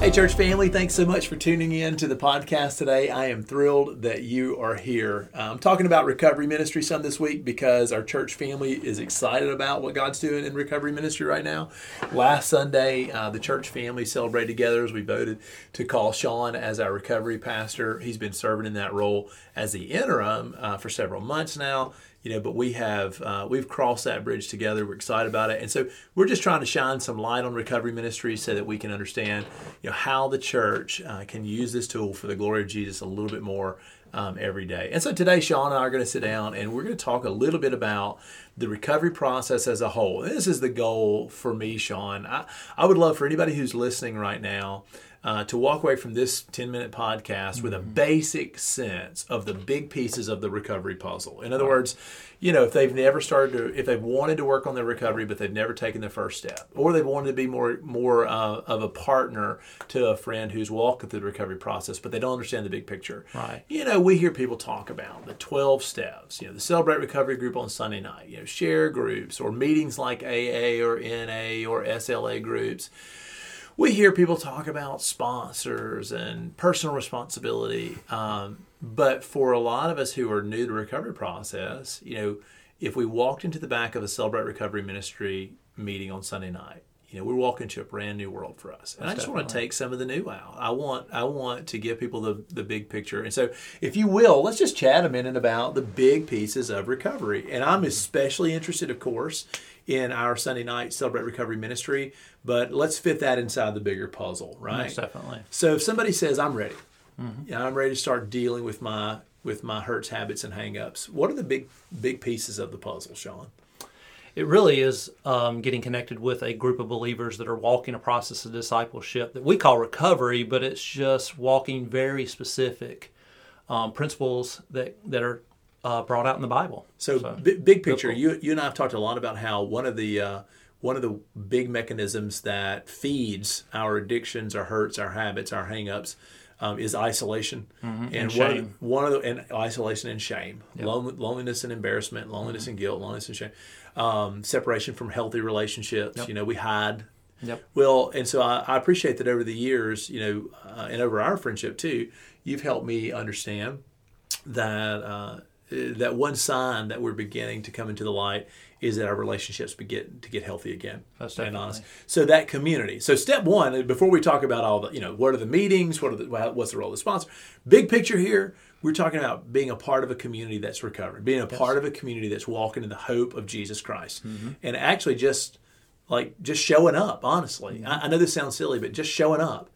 Hey, church family, thanks so much for tuning in to the podcast today. I am thrilled that you are here. I'm talking about recovery ministry some this week because our church family is excited about what God's doing in recovery ministry right now. Last Sunday, uh, the church family celebrated together as we voted to call Sean as our recovery pastor. He's been serving in that role as the interim uh, for several months now you know but we have uh, we've crossed that bridge together. We're excited about it. And so we're just trying to shine some light on recovery ministry so that we can understand you know how the church uh, can use this tool for the glory of jesus a little bit more um, every day. And so today sean and i are going to sit down and we're going to talk a little bit about the recovery process as a whole. This is the goal for me sean. I, I would love for anybody who's listening right now uh, to walk away from this 10 minute podcast mm-hmm. with a mm-hmm. basic sense of the big pieces of the recovery puzzle. In other right. words, you know, if they've never started to, if they've wanted to work on their recovery, but they've never taken the first step, or they've wanted to be more, more uh, of a partner to a friend who's walking through the recovery process, but they don't understand the big picture. Right. You know, we hear people talk about the 12 steps, you know, the Celebrate Recovery group on Sunday night, you know, share groups or meetings like AA or NA or SLA groups we hear people talk about sponsors and personal responsibility. Um, but for a lot of us who are new to recovery process, you know, if we walked into the back of a Celebrate Recovery Ministry meeting on Sunday night, you know, we're walking into a brand new world for us. And That's I just definitely. want to take some of the new out. I want I want to give people the, the big picture. And so if you will, let's just chat a minute about the big pieces of recovery. And I'm especially interested, of course, in our Sunday night Celebrate Recovery ministry, but let's fit that inside the bigger puzzle, right? Most definitely. So if somebody says, I'm ready, mm-hmm. I'm ready to start dealing with my with my hurts, habits, and hangups, what are the big big pieces of the puzzle, Sean? It really is um, getting connected with a group of believers that are walking a process of discipleship that we call recovery, but it's just walking very specific um, principles that that are uh, brought out in the Bible. So, so b- big picture, you you and I have talked a lot about how one of the uh, one of the big mechanisms that feeds our addictions, our hurts, our habits, our hangups um, is isolation mm-hmm. and, and one, one of the and isolation and shame, yep. Lon- loneliness and embarrassment, loneliness mm-hmm. and guilt, loneliness and shame, um, separation from healthy relationships. Yep. You know, we hide. Yep. Well, and so I, I appreciate that over the years, you know, uh, and over our friendship too, you've helped me understand that uh, that one sign that we're beginning to come into the light is that our relationships begin to get healthy again. That's and honest. So that community. So step one, before we talk about all the, you know, what are the meetings? What are the, what's the role of the sponsor? Big picture here, we're talking about being a part of a community that's recovered, being a yes. part of a community that's walking in the hope of Jesus Christ, mm-hmm. and actually just like just showing up. Honestly, mm-hmm. I, I know this sounds silly, but just showing up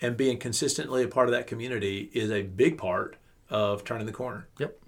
and being consistently a part of that community is a big part of turning the corner. Yep.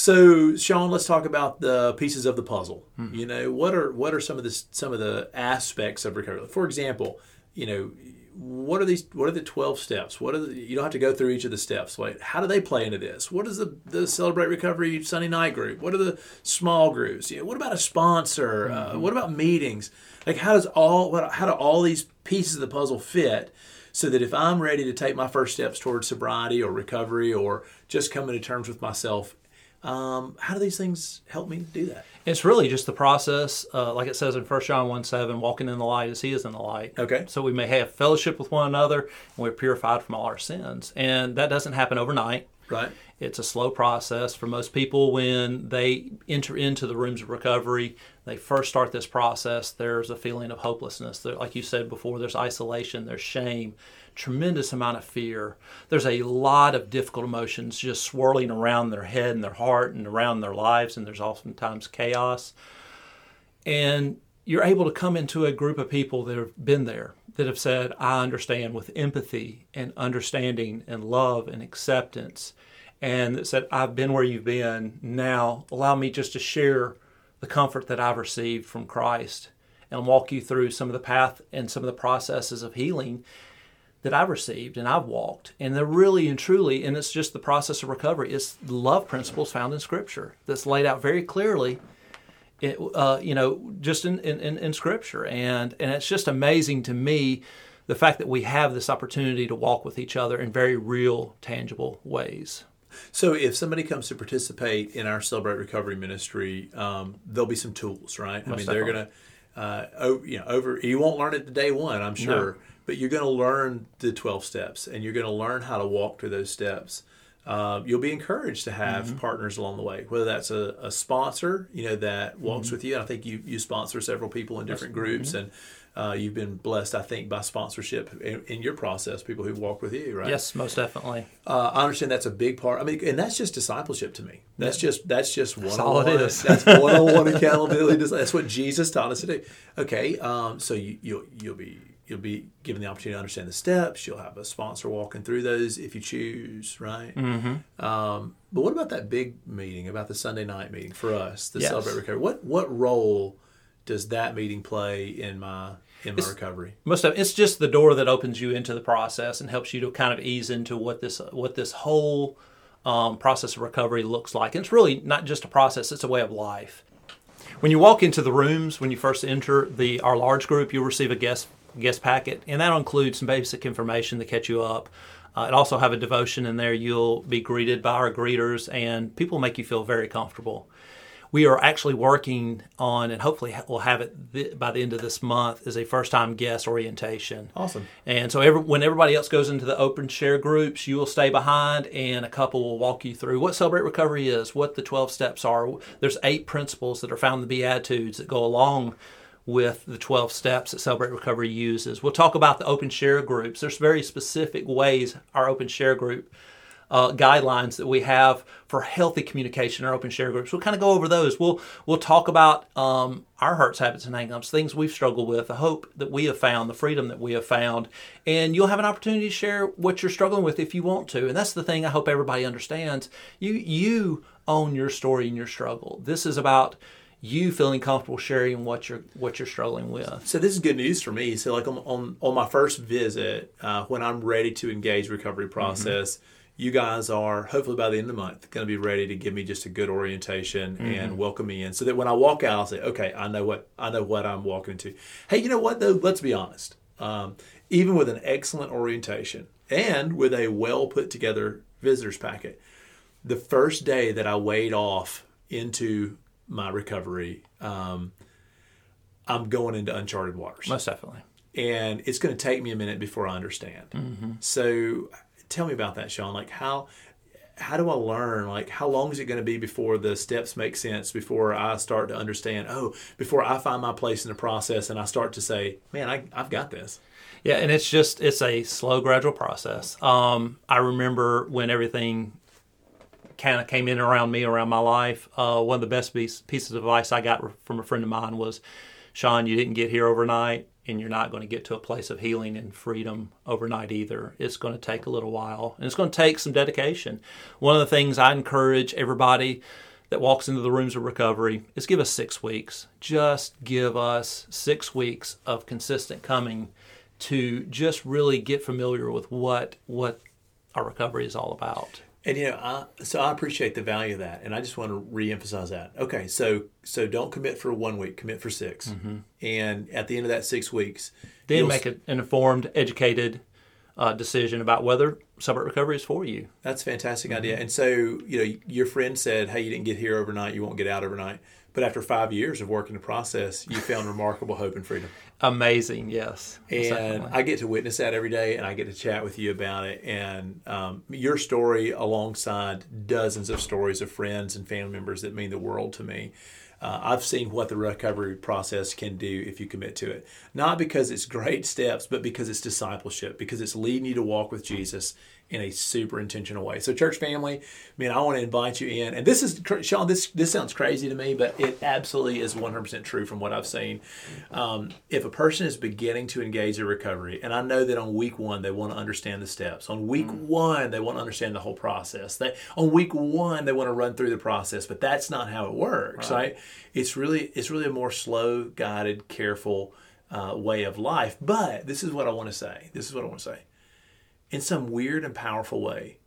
So, Sean, let's talk about the pieces of the puzzle. Hmm. You know, what are what are some of the some of the aspects of recovery? For example, you know, what are these? What are the twelve steps? What are the, you don't have to go through each of the steps. Like, how do they play into this? What is the the Celebrate Recovery Sunday Night group? What are the small groups? You know, what about a sponsor? Uh, mm-hmm. Uh, what about meetings? Like, how does all what, how do all these pieces of the puzzle fit? So that if I'm ready to take my first steps towards sobriety or recovery or just coming to terms with myself um, how do these things help me do that? It's really just the process, uh, like it says in First John 1 7, walking in the light as he is in the light. Okay. So we may have fellowship with one another and we're purified from all our sins. And that doesn't happen overnight. Right. It's a slow process for most people when they enter into the rooms of recovery. They first start this process, there's a feeling of hopelessness. There, like you said before, there's isolation, there's shame, tremendous amount of fear. There's a lot of difficult emotions just swirling around their head and their heart and around their lives, and there's oftentimes chaos. And you're able to come into a group of people that have been there, that have said, I understand with empathy and understanding and love and acceptance, and that said, I've been where you've been. Now allow me just to share the comfort that I've received from Christ and walk you through some of the path and some of the processes of healing that I've received and I've walked. And they're really and truly, and it's just the process of recovery. It's love principles found in Scripture that's laid out very clearly it, uh, you know, just in, in, in Scripture. And, and it's just amazing to me the fact that we have this opportunity to walk with each other in very real, tangible ways. So, if somebody comes to participate in our Celebrate Recovery ministry, um, there'll be some tools, right? Most I mean, they're going to, uh, over, you know, over. You won't learn it the day one, I'm sure, No. but you're going to learn the 12 steps, and you're going to learn how to walk through those steps. Uh, you'll be encouraged to have Mm-hmm. partners along the way, whether that's a, a sponsor, you know, that walks Mm-hmm. with you. I think you you sponsor several people in different groups, and uh, you've been blessed, I think, by sponsorship in, in your process. People who walk with you, right? Yes, most definitely. Uh, I understand that's a big part. I mean, and that's just discipleship to me. That's just that's just one all on one. That's one on one accountability. That's what Jesus taught us to do. Okay, um, so you, you'll you'll be you'll be given the opportunity to understand the steps. You'll have a sponsor walking through those if you choose, right? Mm-hmm. Um, but what about that big meeting? About the Sunday night meeting for us, the Yes. celebrate recovery. What what role does that meeting play in my in my recovery? most of it's just the door that opens you into the process and helps you to kind of ease into what this what this whole um, process of recovery looks like. And it's really not just a process; it's a way of life. When you walk into the rooms, when you first enter the our large group, you'll receive a guest guest packet, and that'll include some basic information to catch you up. Uh, it also have a devotion in there. You'll be greeted by our greeters, and people make you feel very comfortable we are actually working on, and hopefully we'll have it th- by the end of this month, is a first time guest orientation. Awesome. And so every, when everybody else goes into the open share groups, you will stay behind and a couple will walk you through what Celebrate Recovery is, what the 12 steps are. There's eight principles that are found in the Beatitudes that go along with the 12 steps that Celebrate Recovery uses. We'll talk about the open share groups. There's very specific ways our open share group uh, guidelines that we have for healthy communication in our open share groups. We'll kind of go over those. We'll we'll talk about um, our hurts, habits, and hangups, things we've struggled with, the hope that we have found, the freedom that we have found, and you'll have an opportunity to share what you're struggling with if you want to. And that's the thing I hope everybody understands. You you own your story and your struggle. This is about you feeling comfortable sharing what you're what you're struggling with. So this is good news for me. So like on on, on my first visit, uh, when I'm ready to engage recovery process, you guys are hopefully by the end of the month going to be ready to give me just a good orientation and welcome me in, so that when I walk out, I'll say, okay, I know what I know what I'm walking into. Hey, you know what though? Let's be honest. Um, even with an excellent orientation and with a well put together visitors packet, the first day that I wade off into my recovery, um, I'm going into uncharted waters Most definitely. and it's going to take me a minute before I understand. So, tell me about that, Sean. Like how how do I learn? Like how long is it going to be before the steps make sense? Before I start to understand? Oh, before I find my place in the process and I start to say, "Man, I, I've got this." Yeah, and it's just it's a slow, gradual process. Um, I remember when everything kind of came in around me, around my life. Uh, one of the best piece, pieces of advice I got from a friend of mine was, "Sean, you didn't get here overnight, and you're not going to get to a place of healing and freedom overnight either. It's going to take a little while, and it's going to take some dedication." One of the things I encourage everybody that walks into the rooms of recovery is give us six weeks. Just give us six weeks of consistent coming to just really get familiar with what what our recovery is all about. And you know, I, so I appreciate the value of that, and I just want to reemphasize that. Okay, so so don't commit for one week, commit for 6 mm-hmm. and at the end of that six weeks, Then make an informed, educated uh, decision about whether celebrate recovery is for you. That's a fantastic idea. And so, you know, your friend said, "Hey, you didn't get here overnight. You won't get out overnight." But after five years of working the process, you found remarkable hope and freedom. Amazing, yes. And. I get to witness that every day, and I get to chat with you about it. And um, your story, alongside dozens of stories of friends and family members that mean the world to me. Uh, I've seen what the recovery process can do if you commit to it. Not because it's great steps, but because it's discipleship, because it's leading you to walk with Jesus in a super intentional way. So, church family, man, I want to invite you in. And this is, Sean, this, this sounds crazy to me, but it absolutely is 100% true from what I've seen. Um, if a person is beginning to engage in recovery, and I know that on week one, they want to understand the steps. On week one, they want to understand the whole process. They, on week one, they want to run through the process, but that's not how it works, right? It's really, it's really a more slow, guided, careful uh, way of life. But this is what I want to say. This is what I want to say. In some weird and powerful way,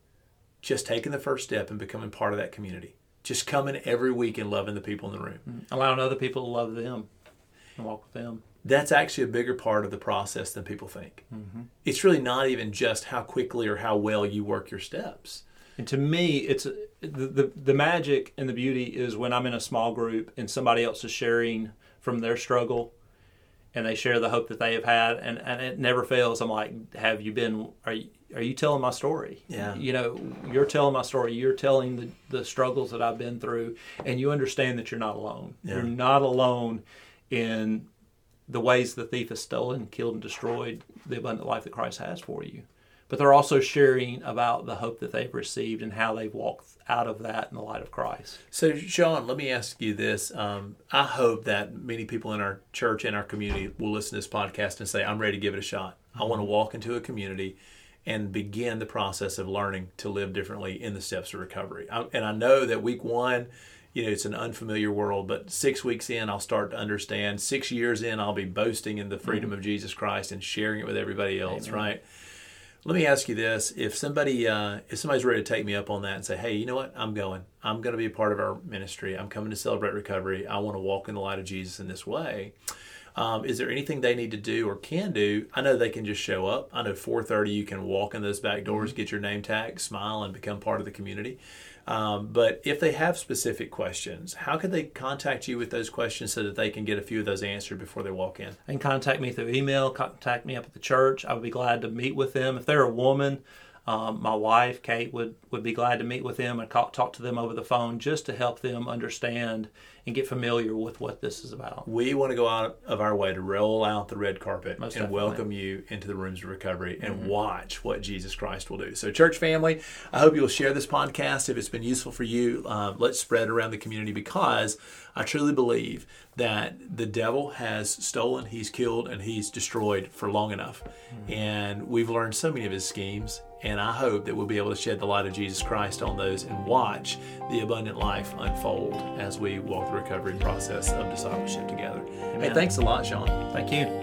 just taking the first step and becoming part of that community just coming every week and loving the people in the room. Mm. Allowing other people to love them and walk with them. That's actually a bigger part of the process than people think. Mm-hmm. It's really not even just how quickly or how well you work your steps. And to me, it's the, the the magic and the beauty is when I'm in a small group and somebody else is sharing from their struggle, and they share the hope that they have had, and, and it never fails. I'm like, have you been? Are you are you telling my story? Yeah. You know, you're telling my story. You're telling the the struggles that I've been through, and you understand that you're not alone. Yeah. You're not alone in the ways the thief has stolen, killed, and destroyed the abundant life that Christ has for you. But they're also sharing about the hope that they've received and how they've walked out of that in the light of Christ. So, Sean, let me ask you this. Um, I hope that many people in our church and our community will listen to this podcast and say, I'm ready to give it a shot. I want to walk into a community and begin the process of learning to live differently in the steps of recovery. I, and I know that week one, you know, it's an unfamiliar world, but six weeks in, I'll start to understand. Six years in, I'll be boasting in the freedom of Jesus Christ and sharing it with everybody else, Amen. right? Let me ask you this: If somebody, uh, if somebody's ready to take me up on that and say, "Hey, you know what? I'm going. I'm going to be a part of our ministry. I'm coming to celebrate recovery. I want to walk in the light of Jesus in this way." Um, is there anything they need to do or can do? I know they can just show up. I know 4:30 you can walk in those back doors, get your name tag, smile, and become part of the community. Um, but if they have specific questions, how could they contact you with those questions so that they can get a few of those answered before they walk in? and contact me through email, contact me up at the church. I would be glad to meet with them. If they're a woman, um, my wife, Kate, would, would be glad to meet with them and talk, talk to them over the phone just to help them understand and get familiar with what this is about. We want to go out of our way to roll out the red carpet Most and definitely. Mm-hmm. welcome you into the rooms of recovery and watch what Jesus Christ will do. So, church family, I hope you'll share this podcast if it's been useful for you. Uh, let's spread around the community because I truly believe that the devil has stolen, he's killed, and he's destroyed for long enough. Mm-hmm. And we've learned so many of his schemes. And I hope that we'll be able to shed the light of Jesus Christ on those and watch the abundant life unfold as we walk the recovery process of discipleship together. Hey, thanks a lot, Sean. Thank you.